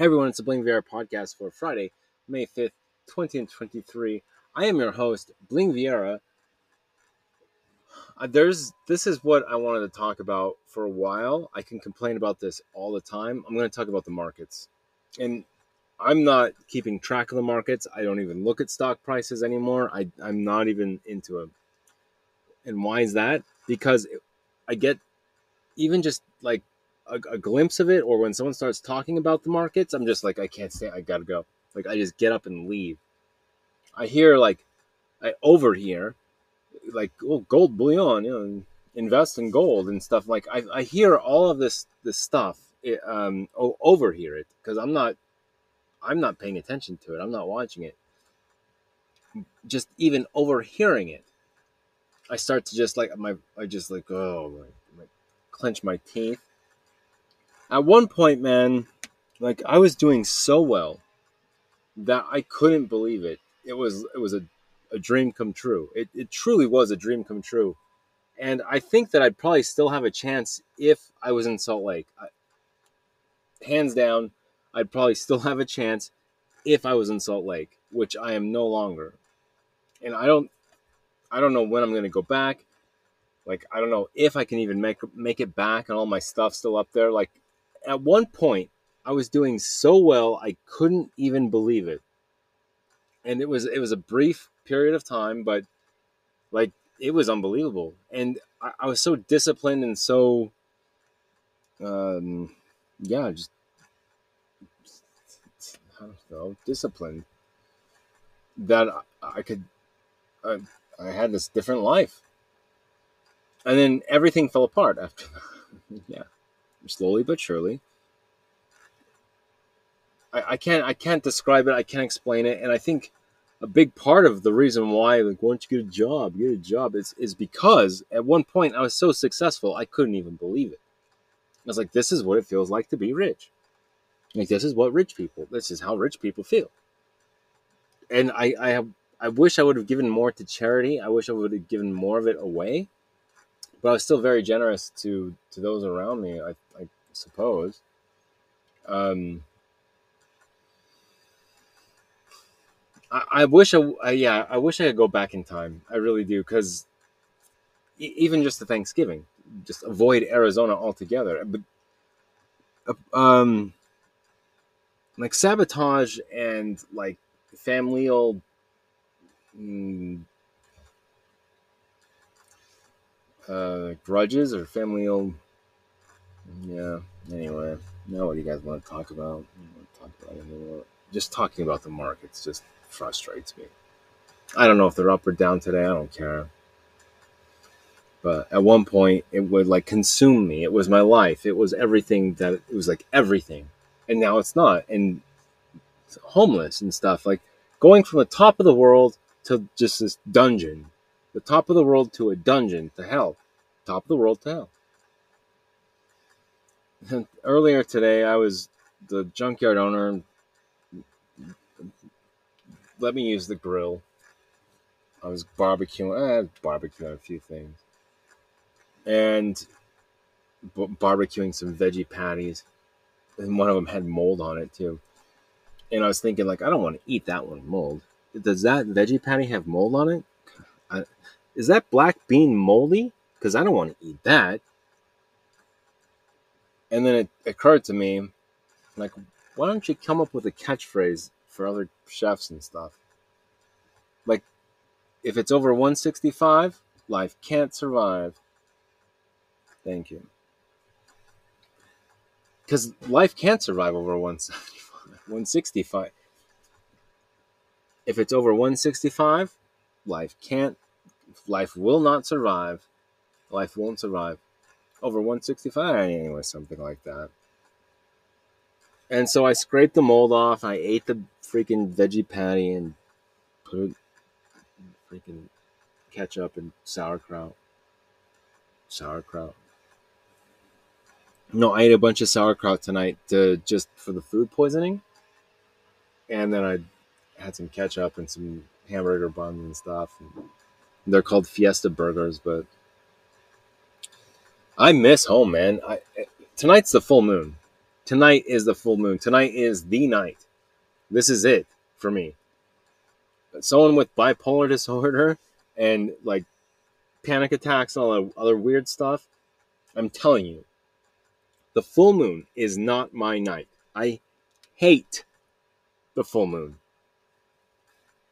Hey everyone, it's the Bling Viera podcast for Friday, May 5th, 2023. I am your host, Bling Viera. Uh, there's this is what I wanted to talk about for a while. I can complain about this all the time. I'm going to talk about the markets. And I'm not keeping track of the markets. I don't even look at stock prices anymore. I, I'm not even into it. And why is that? Because I get even just like a, a, glimpse of it or when someone starts talking about the markets, I'm just like, I can't stay. I gotta go. Like, I just get up and leave. I hear, like, I overhear, like, oh, gold bullion, you know, invest in gold and stuff. Like, I, I hear all of this, this stuff, it, um, overhear it because I'm not, I'm not paying attention to it. I'm not watching it. Just even overhearing it, I start to just like my, I just like, oh, my clench my teeth at one point, man, like I was doing so well that I couldn't believe it. It was it was a, a dream come true. It, it truly was a dream come true. And I think that I'd probably still have a chance if I was in Salt Lake. I, hands down, I'd probably still have a chance if I was in Salt Lake, which I am no longer. And I don't I don't know when I'm going to go back. Like I don't know if I can even make make it back and all my stuff still up there. Like at one point I was doing so well I couldn't even believe it. And it was it was a brief period of time, but like it was unbelievable. And I, I was so disciplined and so um yeah, just I don't know, disciplined that I, I could I, I had this different life. And then everything fell apart after that. yeah slowly but surely. I, I can't I can't describe it. I can't explain it. And I think a big part of the reason why, like, don't you get a job? Get a job is is because at one point I was so successful I couldn't even believe it. I was like, this is what it feels like to be rich. Like this is what rich people. This is how rich people feel. And I I have I wish I would have given more to charity. I wish I would have given more of it away but I was still very generous to to those around me. I, I suppose. Um, I, I wish I, I, yeah I wish I could go back in time. I really do because e- even just the Thanksgiving, just avoid Arizona altogether. But um, like sabotage and like familial mm, uh, grudges or familial. Yeah. Anyway, now what do you guys want to talk about? Talk about just talking about the markets just frustrates me. I don't know if they're up or down today. I don't care. But at one point, it would like consume me. It was my life. It was everything that it was like everything, and now it's not. And homeless and stuff like going from the top of the world to just this dungeon the top of the world to a dungeon to hell, top of the world to hell. And earlier today, I was the junkyard owner. Let me use the grill. I was barbecuing. I had barbecuing a few things, and b- barbecuing some veggie patties, and one of them had mold on it too. And I was thinking, like, I don't want to eat that one mold. Does that veggie patty have mold on it? I, is that black bean moldy? Because I don't want to eat that. And then it occurred to me, like, why don't you come up with a catchphrase for other chefs and stuff? Like, if it's over 165, life can't survive. Thank you. Because life can't survive over 175, 165. If it's over 165, life can't life will not survive. Life won't survive. Over 165 anyway, something like that. And so I scraped the mold off. I ate the freaking veggie patty and put freaking ketchup and sauerkraut. Sauerkraut. No, I ate a bunch of sauerkraut tonight to just for the food poisoning. And then I had some ketchup and some hamburger buns and stuff. And they're called Fiesta burgers, but I miss home, man. I tonight's the full moon. Tonight is the full moon. Tonight is the night. This is it for me. Someone with bipolar disorder and like panic attacks and all that other weird stuff, I'm telling you, the full moon is not my night. I hate the full moon.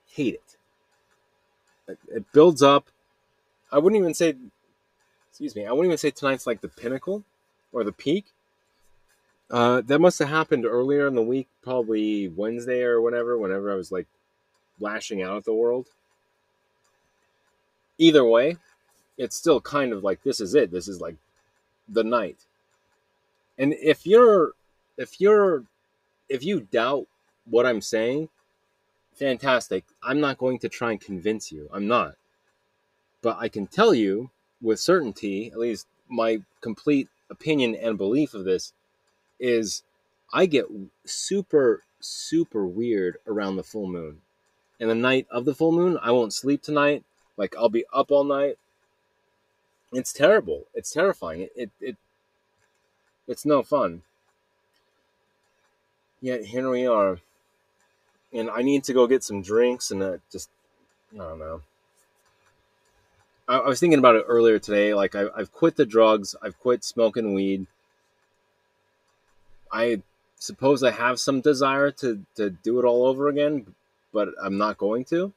Hate it. It builds up. I wouldn't even say, excuse me, I wouldn't even say tonight's like the pinnacle or the peak. Uh, that must have happened earlier in the week, probably Wednesday or whatever, whenever I was like lashing out at the world. Either way, it's still kind of like this is it. This is like the night. And if you're if you're if you doubt what I'm saying, fantastic. I'm not going to try and convince you. I'm not. But I can tell you with certainty, at least my complete opinion and belief of this is I get super, super weird around the full moon. And the night of the full moon, I won't sleep tonight. Like I'll be up all night. It's terrible. It's terrifying. It it, it it's no fun. Yet here we are. And I need to go get some drinks and uh, just I don't know. I, I was thinking about it earlier today. Like I, I've quit the drugs. I've quit smoking weed. I suppose I have some desire to, to do it all over again, but I'm not going to.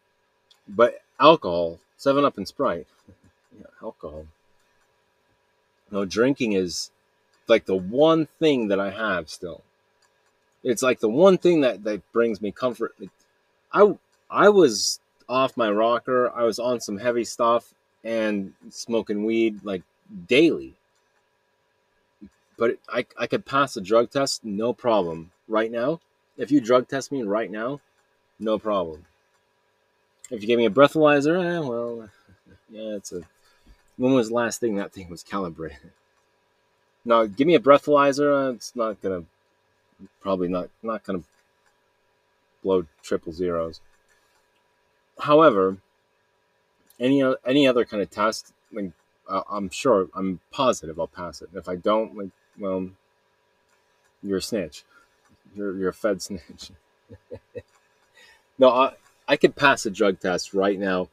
But alcohol, Seven Up and Sprite, yeah, alcohol. No, drinking is like the one thing that I have still. It's like the one thing that that brings me comfort. I I was off my rocker. I was on some heavy stuff and smoking weed like daily but I, I could pass a drug test no problem right now. If you drug test me right now, no problem. If you gave me a breathalyzer, eh, well, yeah, it's a. When was the last thing that thing was calibrated? Now, give me a breathalyzer. Uh, it's not gonna, probably not not gonna blow triple zeros. However, any any other kind of test, like uh, I'm sure, I'm positive I'll pass it. if I don't, like well, you're a snitch. You're you're a Fed snitch. no, I I could pass a drug test right now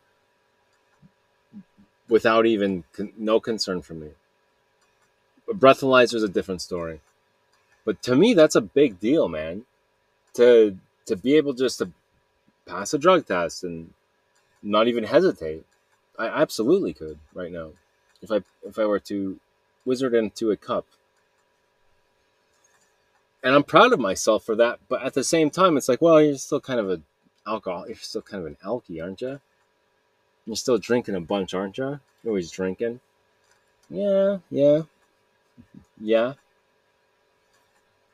without even no concern for me. A breathalyzer is a different story, but to me that's a big deal, man. To to be able just to pass a drug test and not even hesitate. I absolutely could right now. If I if I were to wizard into a cup and I'm proud of myself for that. But at the same time, it's like, well, you're still kind of a alcohol. You're still kind of an alky, aren't you? You're still drinking a bunch, aren't you? You're always drinking. Yeah, yeah, yeah.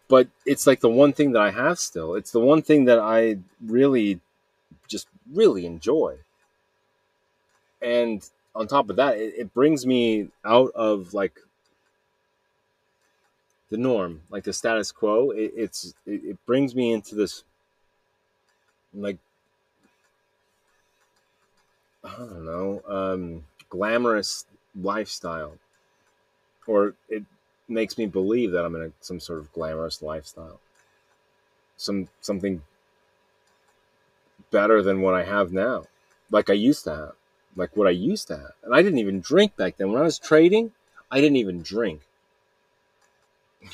But it's like the one thing that I have still. It's the one thing that I really, just really enjoy. And on top of that, it, it brings me out of like the norm, like the status quo. It, it's it, it brings me into this like I don't know, um, glamorous lifestyle, or it makes me believe that I'm in a, some sort of glamorous lifestyle, some something better than what I have now, like I used to have, like what I used to have, and I didn't even drink back then. When I was trading, I didn't even drink.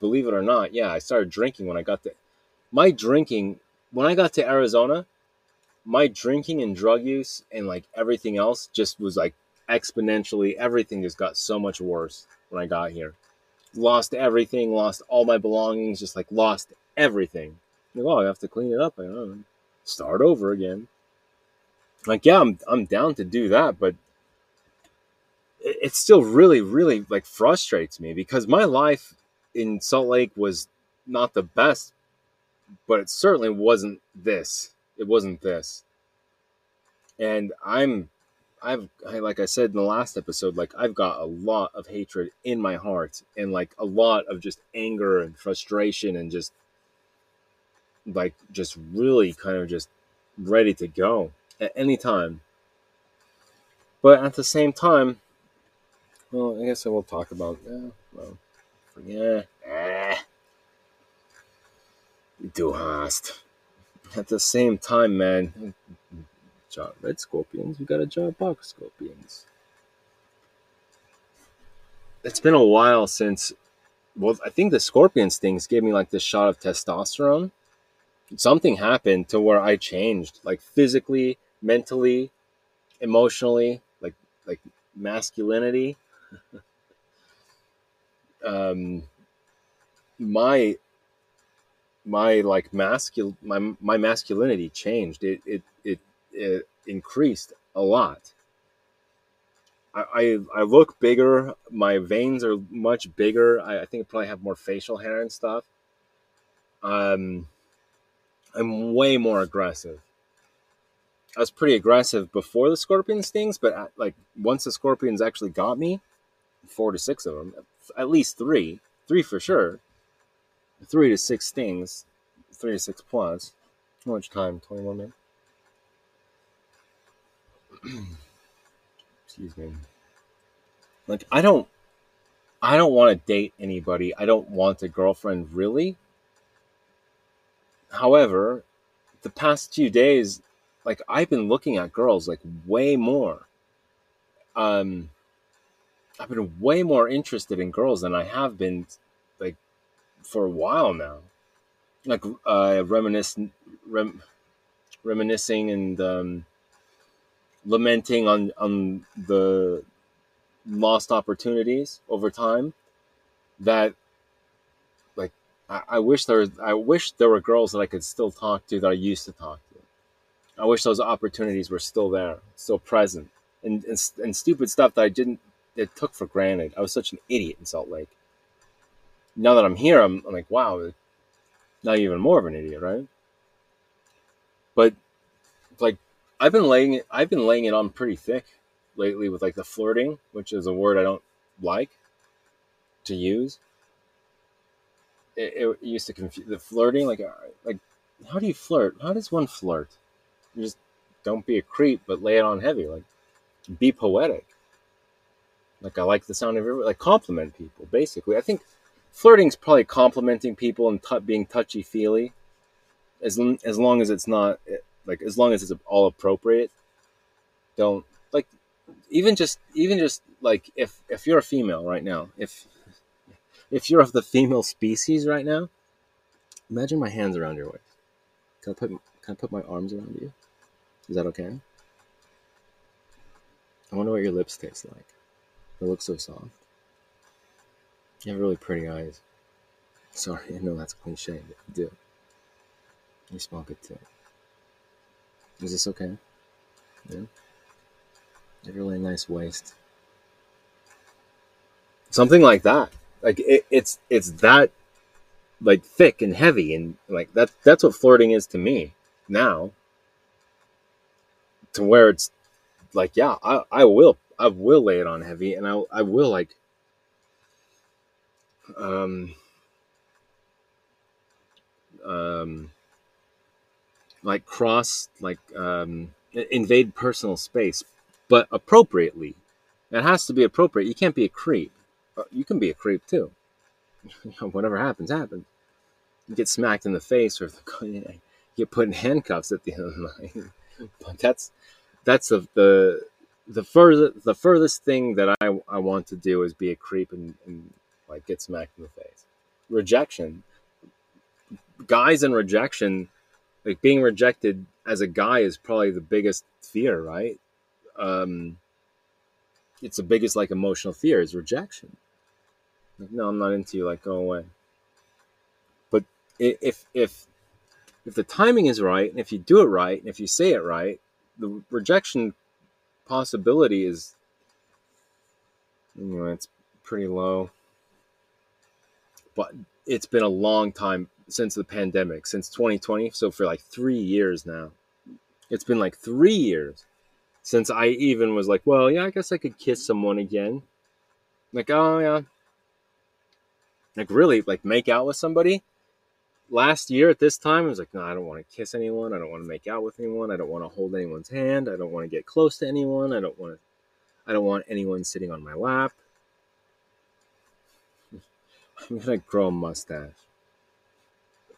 believe it or not, yeah, I started drinking when I got to my drinking when I got to Arizona. My drinking and drug use and like everything else just was like exponentially. Everything just got so much worse when I got here. Lost everything, lost all my belongings, just like lost everything. Like, oh, I have to clean it up. I don't know, start over again. Like, yeah, I'm I'm down to do that, but it still really, really like frustrates me because my life in Salt Lake was not the best, but it certainly wasn't this. It wasn't this. And I'm I've like I said in the last episode, like I've got a lot of hatred in my heart and like a lot of just anger and frustration and just like just really kind of just ready to go at any time. But at the same time, well, I guess I will talk about yeah, well, yeah. Eh. Du hast. At the same time, man, job red scorpions, we got a job box scorpions. It's been a while since well, I think the scorpions things gave me like this shot of testosterone. Something happened to where I changed, like physically, mentally, emotionally, like like masculinity. um, my my like masculine my my masculinity changed. It it it, it increased a lot. I, I, I look bigger. My veins are much bigger. I, I think I probably have more facial hair and stuff. Um, I'm way more aggressive. I was pretty aggressive before the scorpion stings, but at, like once the scorpions actually got me, four to six of them, at least three, three for sure, three to six stings, three to six plus. How much time? Twenty one minutes. excuse me. Like I don't I don't want to date anybody. I don't want a girlfriend really. However, the past few days like I've been looking at girls like way more. Um I've been way more interested in girls than I have been like for a while now. Like uh reminiscing rem, reminiscing and um lamenting on on the lost opportunities over time that like I, I wish there I wish there were girls that I could still talk to that I used to talk to. I wish those opportunities were still there, still present, and and, and stupid stuff that I didn't that took for granted. I was such an idiot in Salt Lake. Now that I'm here, I'm, I'm like, wow, now even more of an idiot, right? But like I've been laying it. I've been laying it on pretty thick lately with like the flirting, which is a word I don't like to use. It, it used to confuse the flirting. Like, uh, like, how do you flirt? How does one flirt? Just don't be a creep, but lay it on heavy. Like, be poetic. Like, I like the sound of your like compliment people. Basically, I think flirting's probably complimenting people and t- being touchy feely. As as long as it's not like as long as it's all appropriate don't like even just even just like if if you're a female right now if if you're of the female species right now imagine my hands around your waist can i put can i put my arms around you is that okay i wonder what your lips taste like they look so soft you have really pretty eyes sorry i know that's cliche but you do you smell good too is this okay? Yeah. You have really nice waist. Something like that. Like it, it's it's that like thick and heavy and like that that's what flirting is to me now. To where it's like, yeah, I, I will I will lay it on heavy and I I will like um um like cross like um, invade personal space, but appropriately. It has to be appropriate. You can't be a creep. Uh, you can be a creep too. Whatever happens, happens. You get smacked in the face, or you get put in handcuffs at the end of the night. but that's that's the the the further the furthest thing that I I want to do is be a creep and, and like get smacked in the face. Rejection. Guys and rejection like being rejected as a guy is probably the biggest fear, right? Um, it's the biggest like emotional fear is rejection. Like, no, I'm not into you. Like, go away. But if if if the timing is right, and if you do it right, and if you say it right, the rejection possibility is, know, it's pretty low. But it's been a long time since the pandemic, since 2020. So for like three years now, it's been like three years since I even was like, well, yeah, I guess I could kiss someone again. Like, oh yeah, like really, like make out with somebody. Last year at this time, I was like, no, I don't want to kiss anyone. I don't want to make out with anyone. I don't want to hold anyone's hand. I don't want to get close to anyone. I don't want to. I don't want anyone sitting on my lap. I'm gonna grow a mustache.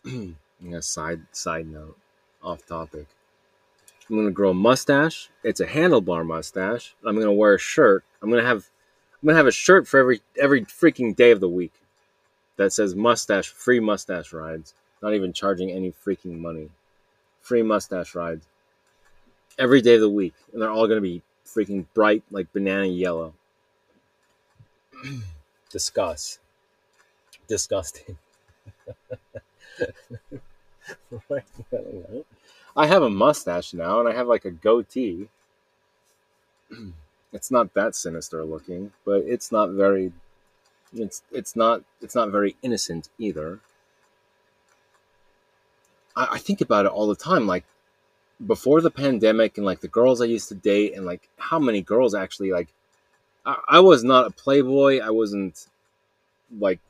Yeah, side side note, off topic. I'm gonna grow a mustache. It's a handlebar mustache. I'm gonna wear a shirt. I'm gonna have I'm gonna have a shirt for every every freaking day of the week that says mustache free mustache rides. Not even charging any freaking money. Free mustache rides every day of the week, and they're all gonna be freaking bright like banana yellow. Disgust. Disgusting. I have a mustache now, and I have like a goatee. It's not that sinister looking, but it's not very. It's it's not it's not very innocent either. I, I think about it all the time, like before the pandemic, and like the girls I used to date, and like how many girls actually like. I, I was not a playboy. I wasn't like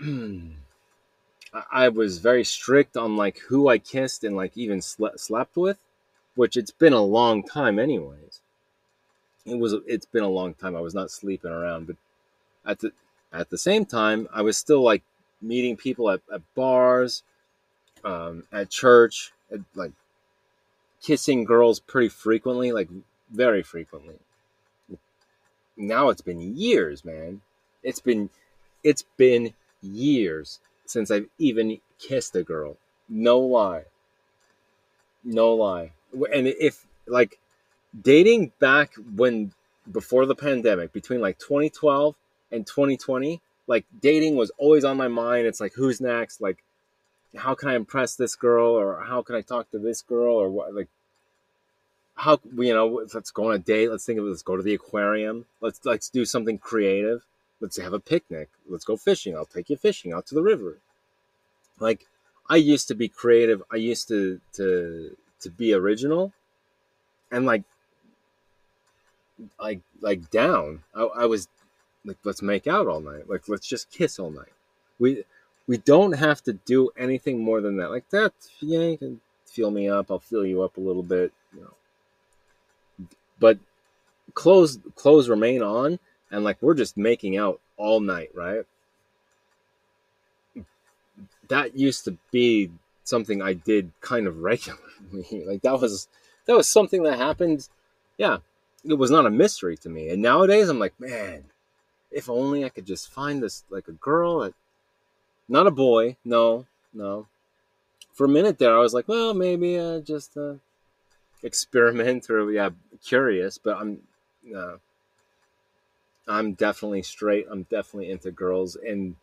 I was very strict on like who I kissed and like even sle- slept with, which it's been a long time anyways. It was it's been a long time. I was not sleeping around, but at the at the same time, I was still like meeting people at, at bars, um, at church, at, like kissing girls pretty frequently, like very frequently. Now it's been years, man. It's been it's been years since I've even kissed a girl. No lie. No lie. And if like dating back when before the pandemic, between like 2012 and 2020, like dating was always on my mind. It's like who's next? Like how can I impress this girl? Or how can I talk to this girl? Or what like how you know let's go on a date. Let's think of it let's go to the aquarium. Let's let's do something creative. Let's have a picnic. Let's go fishing. I'll take you fishing out to the river. Like i used to be creative. I used to to to be original and like like like down. I, I was like let's make out all night like let's just kiss all night we we don't have to do anything more than that like that yeah you can feel me up i'll feel you up a little bit you know but clothes clothes remain on and like we're just making out all night, right? That used to be something I did kind of regularly. like that was that was something that happened. Yeah, it was not a mystery to me. And nowadays I'm like, man, if only I could just find this like a girl not a boy, no, no. For a minute there I was like, well, maybe uh, just uh, experiment or yeah, curious, but I'm no. I'm definitely straight. I'm definitely into girls. And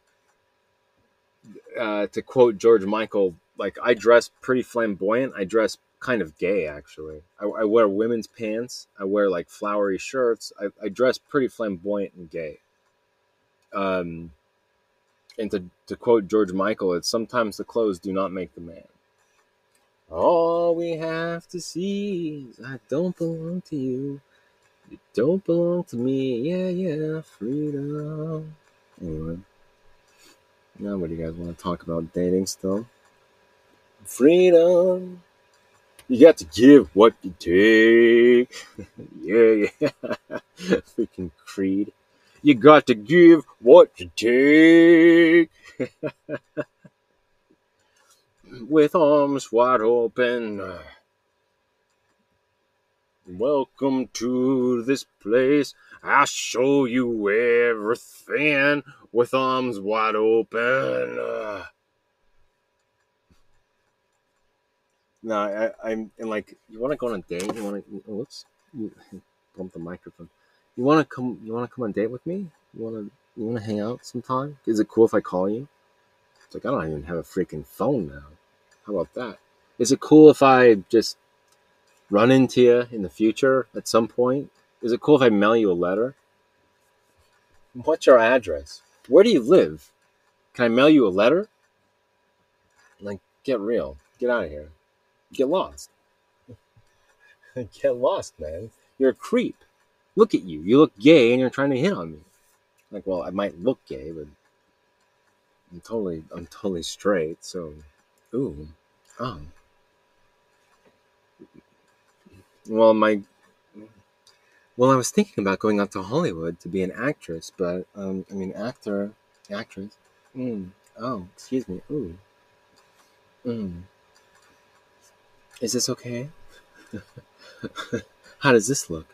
uh, to quote George Michael, like I dress pretty flamboyant. I dress kind of gay, actually. I, I wear women's pants. I wear like flowery shirts. I, I dress pretty flamboyant and gay. Um, and to, to quote George Michael, it's sometimes the clothes do not make the man. All we have to see is I don't belong to you. You don't belong to me. Yeah, yeah, freedom. Anyway. Now, what do you guys want to talk about dating still? Freedom. You got to give what you take. yeah, yeah. Freaking Creed. You got to give what you take. With arms wide open. Welcome to this place. I show you everything with arms wide open. Uh, no, I, I'm and like you want to go on a date. You want to? You bump the microphone. You want to come? You want to come on a date with me? You want to? You want to hang out sometime? Is it cool if I call you? It's like I don't even have a freaking phone now. How about that? Is it cool if I just run into you in the future at some point? Is it cool if I mail you a letter? What's your address? Where do you live? Can I mail you a letter? Like, get real. Get out of here. Get lost. get lost, man. You're a creep. Look at you. You look gay and you're trying to hit on me. Like, well, I might look gay, but I'm totally, I'm totally straight. So, ooh, oh, well, my well, I was thinking about going out to Hollywood to be an actress, but um, I mean, actor, actress. Mm, Oh, excuse me. Ooh. Mm. Is this okay? How does this look?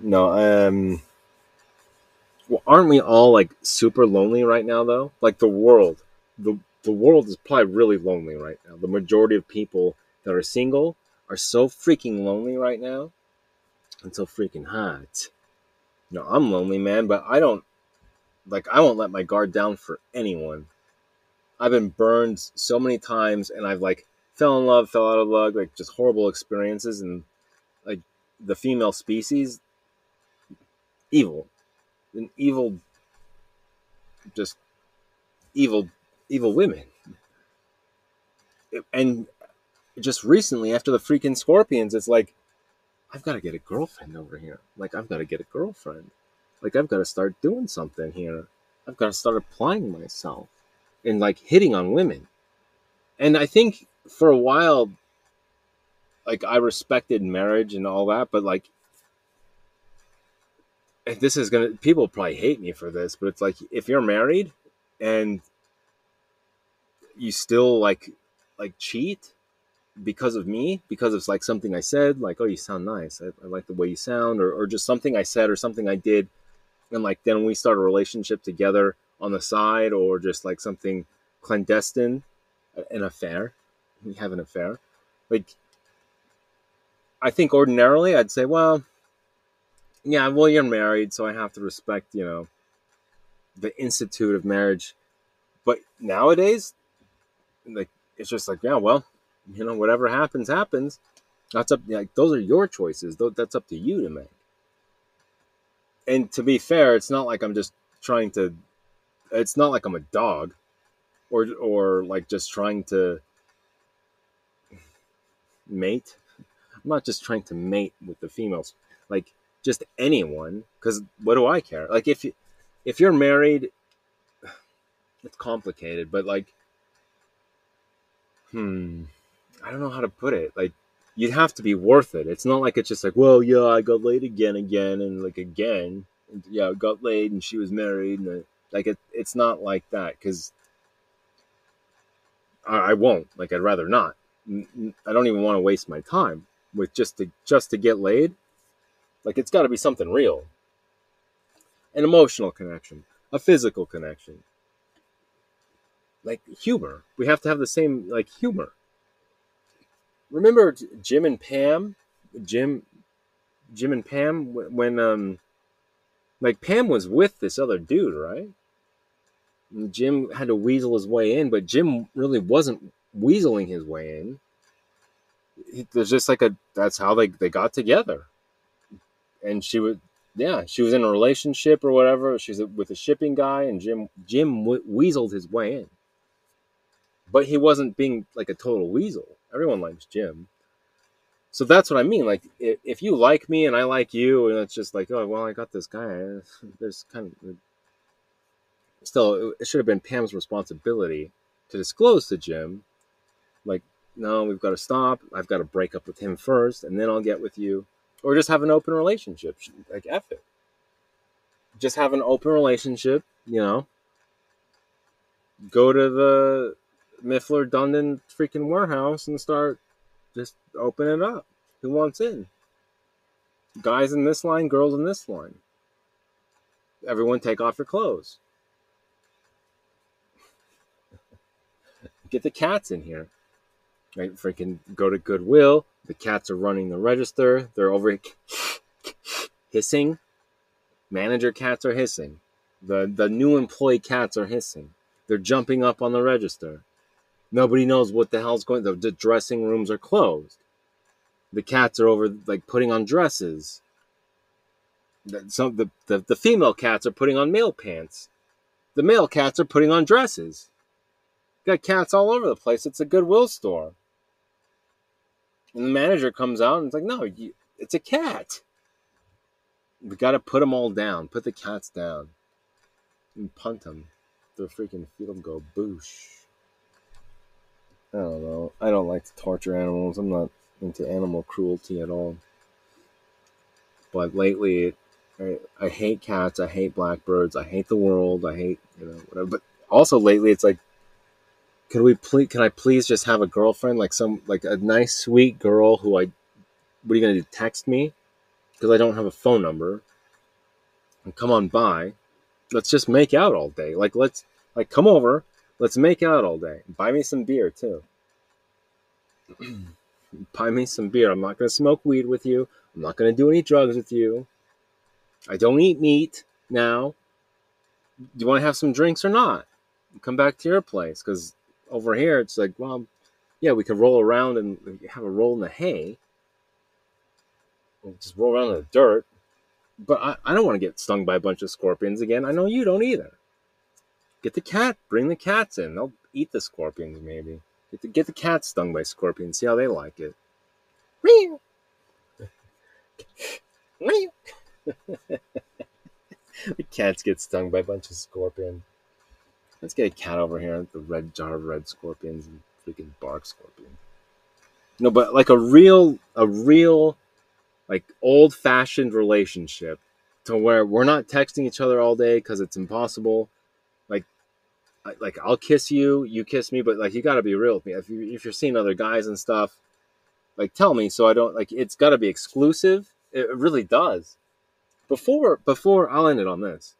No, um. Well, aren't we all like super lonely right now, though? Like the world, the the world is probably really lonely right now. The majority of people that are single are so freaking lonely right now, and so freaking hot. No, I'm lonely, man, but I don't like. I won't let my guard down for anyone. I've been burned so many times, and I've like fell in love, fell out of love, like just horrible experiences, and like the female species, evil, an evil, just evil, evil women, and just recently after the freaking scorpions, it's like I've got to get a girlfriend over here. Like I've got to get a girlfriend. Like I've got to start doing something here. I've got to start applying myself and like hitting on women. And I think for a while, like I respected marriage and all that, but like this is gonna people probably hate me for this, but it's like if you're married and you still like like cheat because of me, because it's like something I said, like, oh, you sound nice. I, I like the way you sound, or, or just something I said or something I did. And like then we start a relationship together on the side or just like something clandestine, an affair. We have an affair. Like, I think ordinarily I'd say, well, yeah, well, you're married, so I have to respect, you know, the institute of marriage. But nowadays, like, it's just like, yeah, well, you know, whatever happens, happens. That's up. Like, those are your choices. That's up to you to make. And to be fair, it's not like I'm just trying to it's not like I'm a dog or or like just trying to mate. I'm not just trying to mate with the females. Like just anyone cuz what do I care? Like if you if you're married it's complicated, but like hmm I don't know how to put it. Like you'd have to be worth it. It's not like it's just like, well, yeah, I got laid again, again, and like again, and, yeah, got laid, and she was married, and like it, it's not like that because I, I won't. Like I'd rather not. I don't even want to waste my time with just to just to get laid. Like it's got to be something real, an emotional connection, a physical connection, like humor. We have to have the same like humor. Remember Jim and Pam, Jim, Jim and Pam when um, like Pam was with this other dude, right? Jim had to weasel his way in, but Jim really wasn't weaseling his way in. There's just like a that's how they they got together, and she was yeah she was in a relationship or whatever. She's with a shipping guy, and Jim Jim weaseled his way in, but he wasn't being like a total weasel. Everyone likes Jim, so that's what I mean. Like if, if you like me and I like you, and it's just like oh well I got this guy. There's kind of still, it should have been Pam's responsibility to disclose to Jim, like, no, we've got to stop. I've got to break up with him first, and then I'll get with you, or just have an open relationship. Like, F it. Just have an open relationship, you know. Go to the Miffler Dundon freaking warehouse and start just open it up. Who wants in? Guys in this line, girls in this line. Everyone take off your clothes. get the cats in here. Right? Freaking go to Goodwill. The cats are running the register. They're over hissing. Manager cats are hissing. The the new employee cats are hissing. They're jumping up on the register. Nobody knows what the hell's going. The, the dressing rooms are closed. The cats are over like putting on dresses. Some the, the, the female cats are putting on male pants. The male cats are putting on dresses. Got cats all over the place. It's a Goodwill store. And the manager comes out and it's like, no, you, it's a cat. We got to put them all down. Put the cats down. And punt them. They're freaking field go boosh. I don't know. I don't like to torture animals. I'm not into animal cruelty at all. But lately, I, I hate cats. I hate blackbirds. I hate the world. I hate, you know, whatever. But also lately it's like could we please can I please just have a girlfriend like some like a nice sweet girl who I what are you gonna do text me? Because I don't have a phone number. And come on by. Let's just make out all day. Like let's like come over. Let's make out all day. Buy me some beer too. Buy me some beer. I'm not gonna smoke weed with you. I'm not gonna do any drugs with you. I don't eat meat now. Do you want to have some drinks or not? Come back to your place because over here it's like well yeah we could roll around and have a roll in the hay. Just roll around in the dirt. But I, I don't want to get stung by a bunch of scorpions again. I know you don't either. Get the cat bring the cats in. They'll eat the scorpions maybe. Get the, get the cats stung by scorpions see how they like it. The cats get stung by a bunch of scorpions Let's get a cat over here, the red jar of red scorpions and freaking bark scorpion. No, but like a real, a real, like old fashioned relationship to where we're not texting each other all day because it's impossible. Like, like I'll kiss you, you kiss me, but like you got to be real with me. If you if you're seeing other guys and stuff, like tell me so I don't like. It's got to be exclusive. It really does. Before before I'll end it on this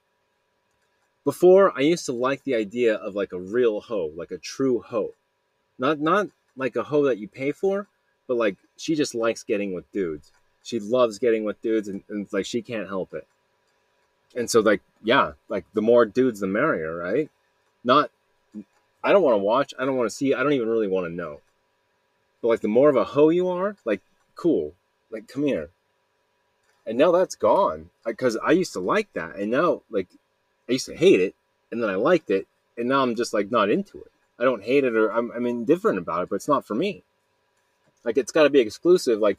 before I used to like the idea of like a real hoe, like a true hoe. Not not like a hoe that you pay for, but like she just likes getting with dudes. She loves getting with dudes and, and like she can't help it. And so like yeah, like the more dudes the merrier, right? Not I don't want to watch, I don't want to see, I don't even really want to know. But like the more of a hoe you are, like cool. Like come here. And now that's gone. Because I used to like that. And now like I used to hate it, and then I liked it, and now I'm just like not into it. I don't hate it or I'm, I'm indifferent about it, but it's not for me. Like it's got to be exclusive. Like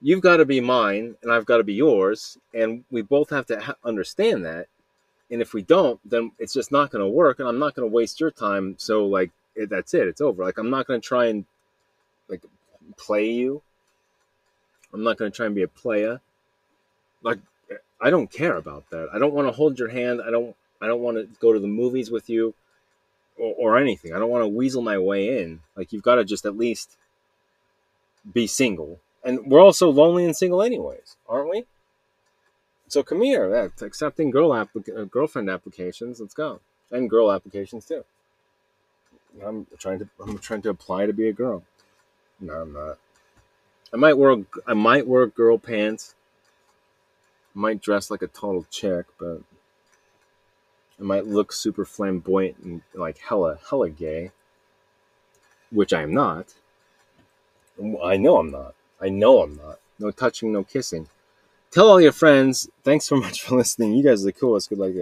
you've got to be mine, and I've got to be yours, and we both have to ha- understand that. And if we don't, then it's just not going to work, and I'm not going to waste your time. So like it, that's it. It's over. Like I'm not going to try and like play you. I'm not going to try and be a player. Like I don't care about that. I don't want to hold your hand. I don't I don't want to go to the movies with you or, or anything. I don't want to weasel my way in. Like you've got to just at least be single. And we're all so lonely and single anyways, aren't we? So come here, that's accepting girl applica- uh, girlfriend applications. Let's go, and girl applications too. I'm trying to I'm trying to apply to be a girl. No, I'm not. I might wear I might wear girl pants might dress like a total chick, but I might look super flamboyant and like hella, hella gay, which I am not. I know I'm not. I know I'm not. No touching, no kissing. Tell all your friends. Thanks so much for listening. You guys are the coolest. Good luck.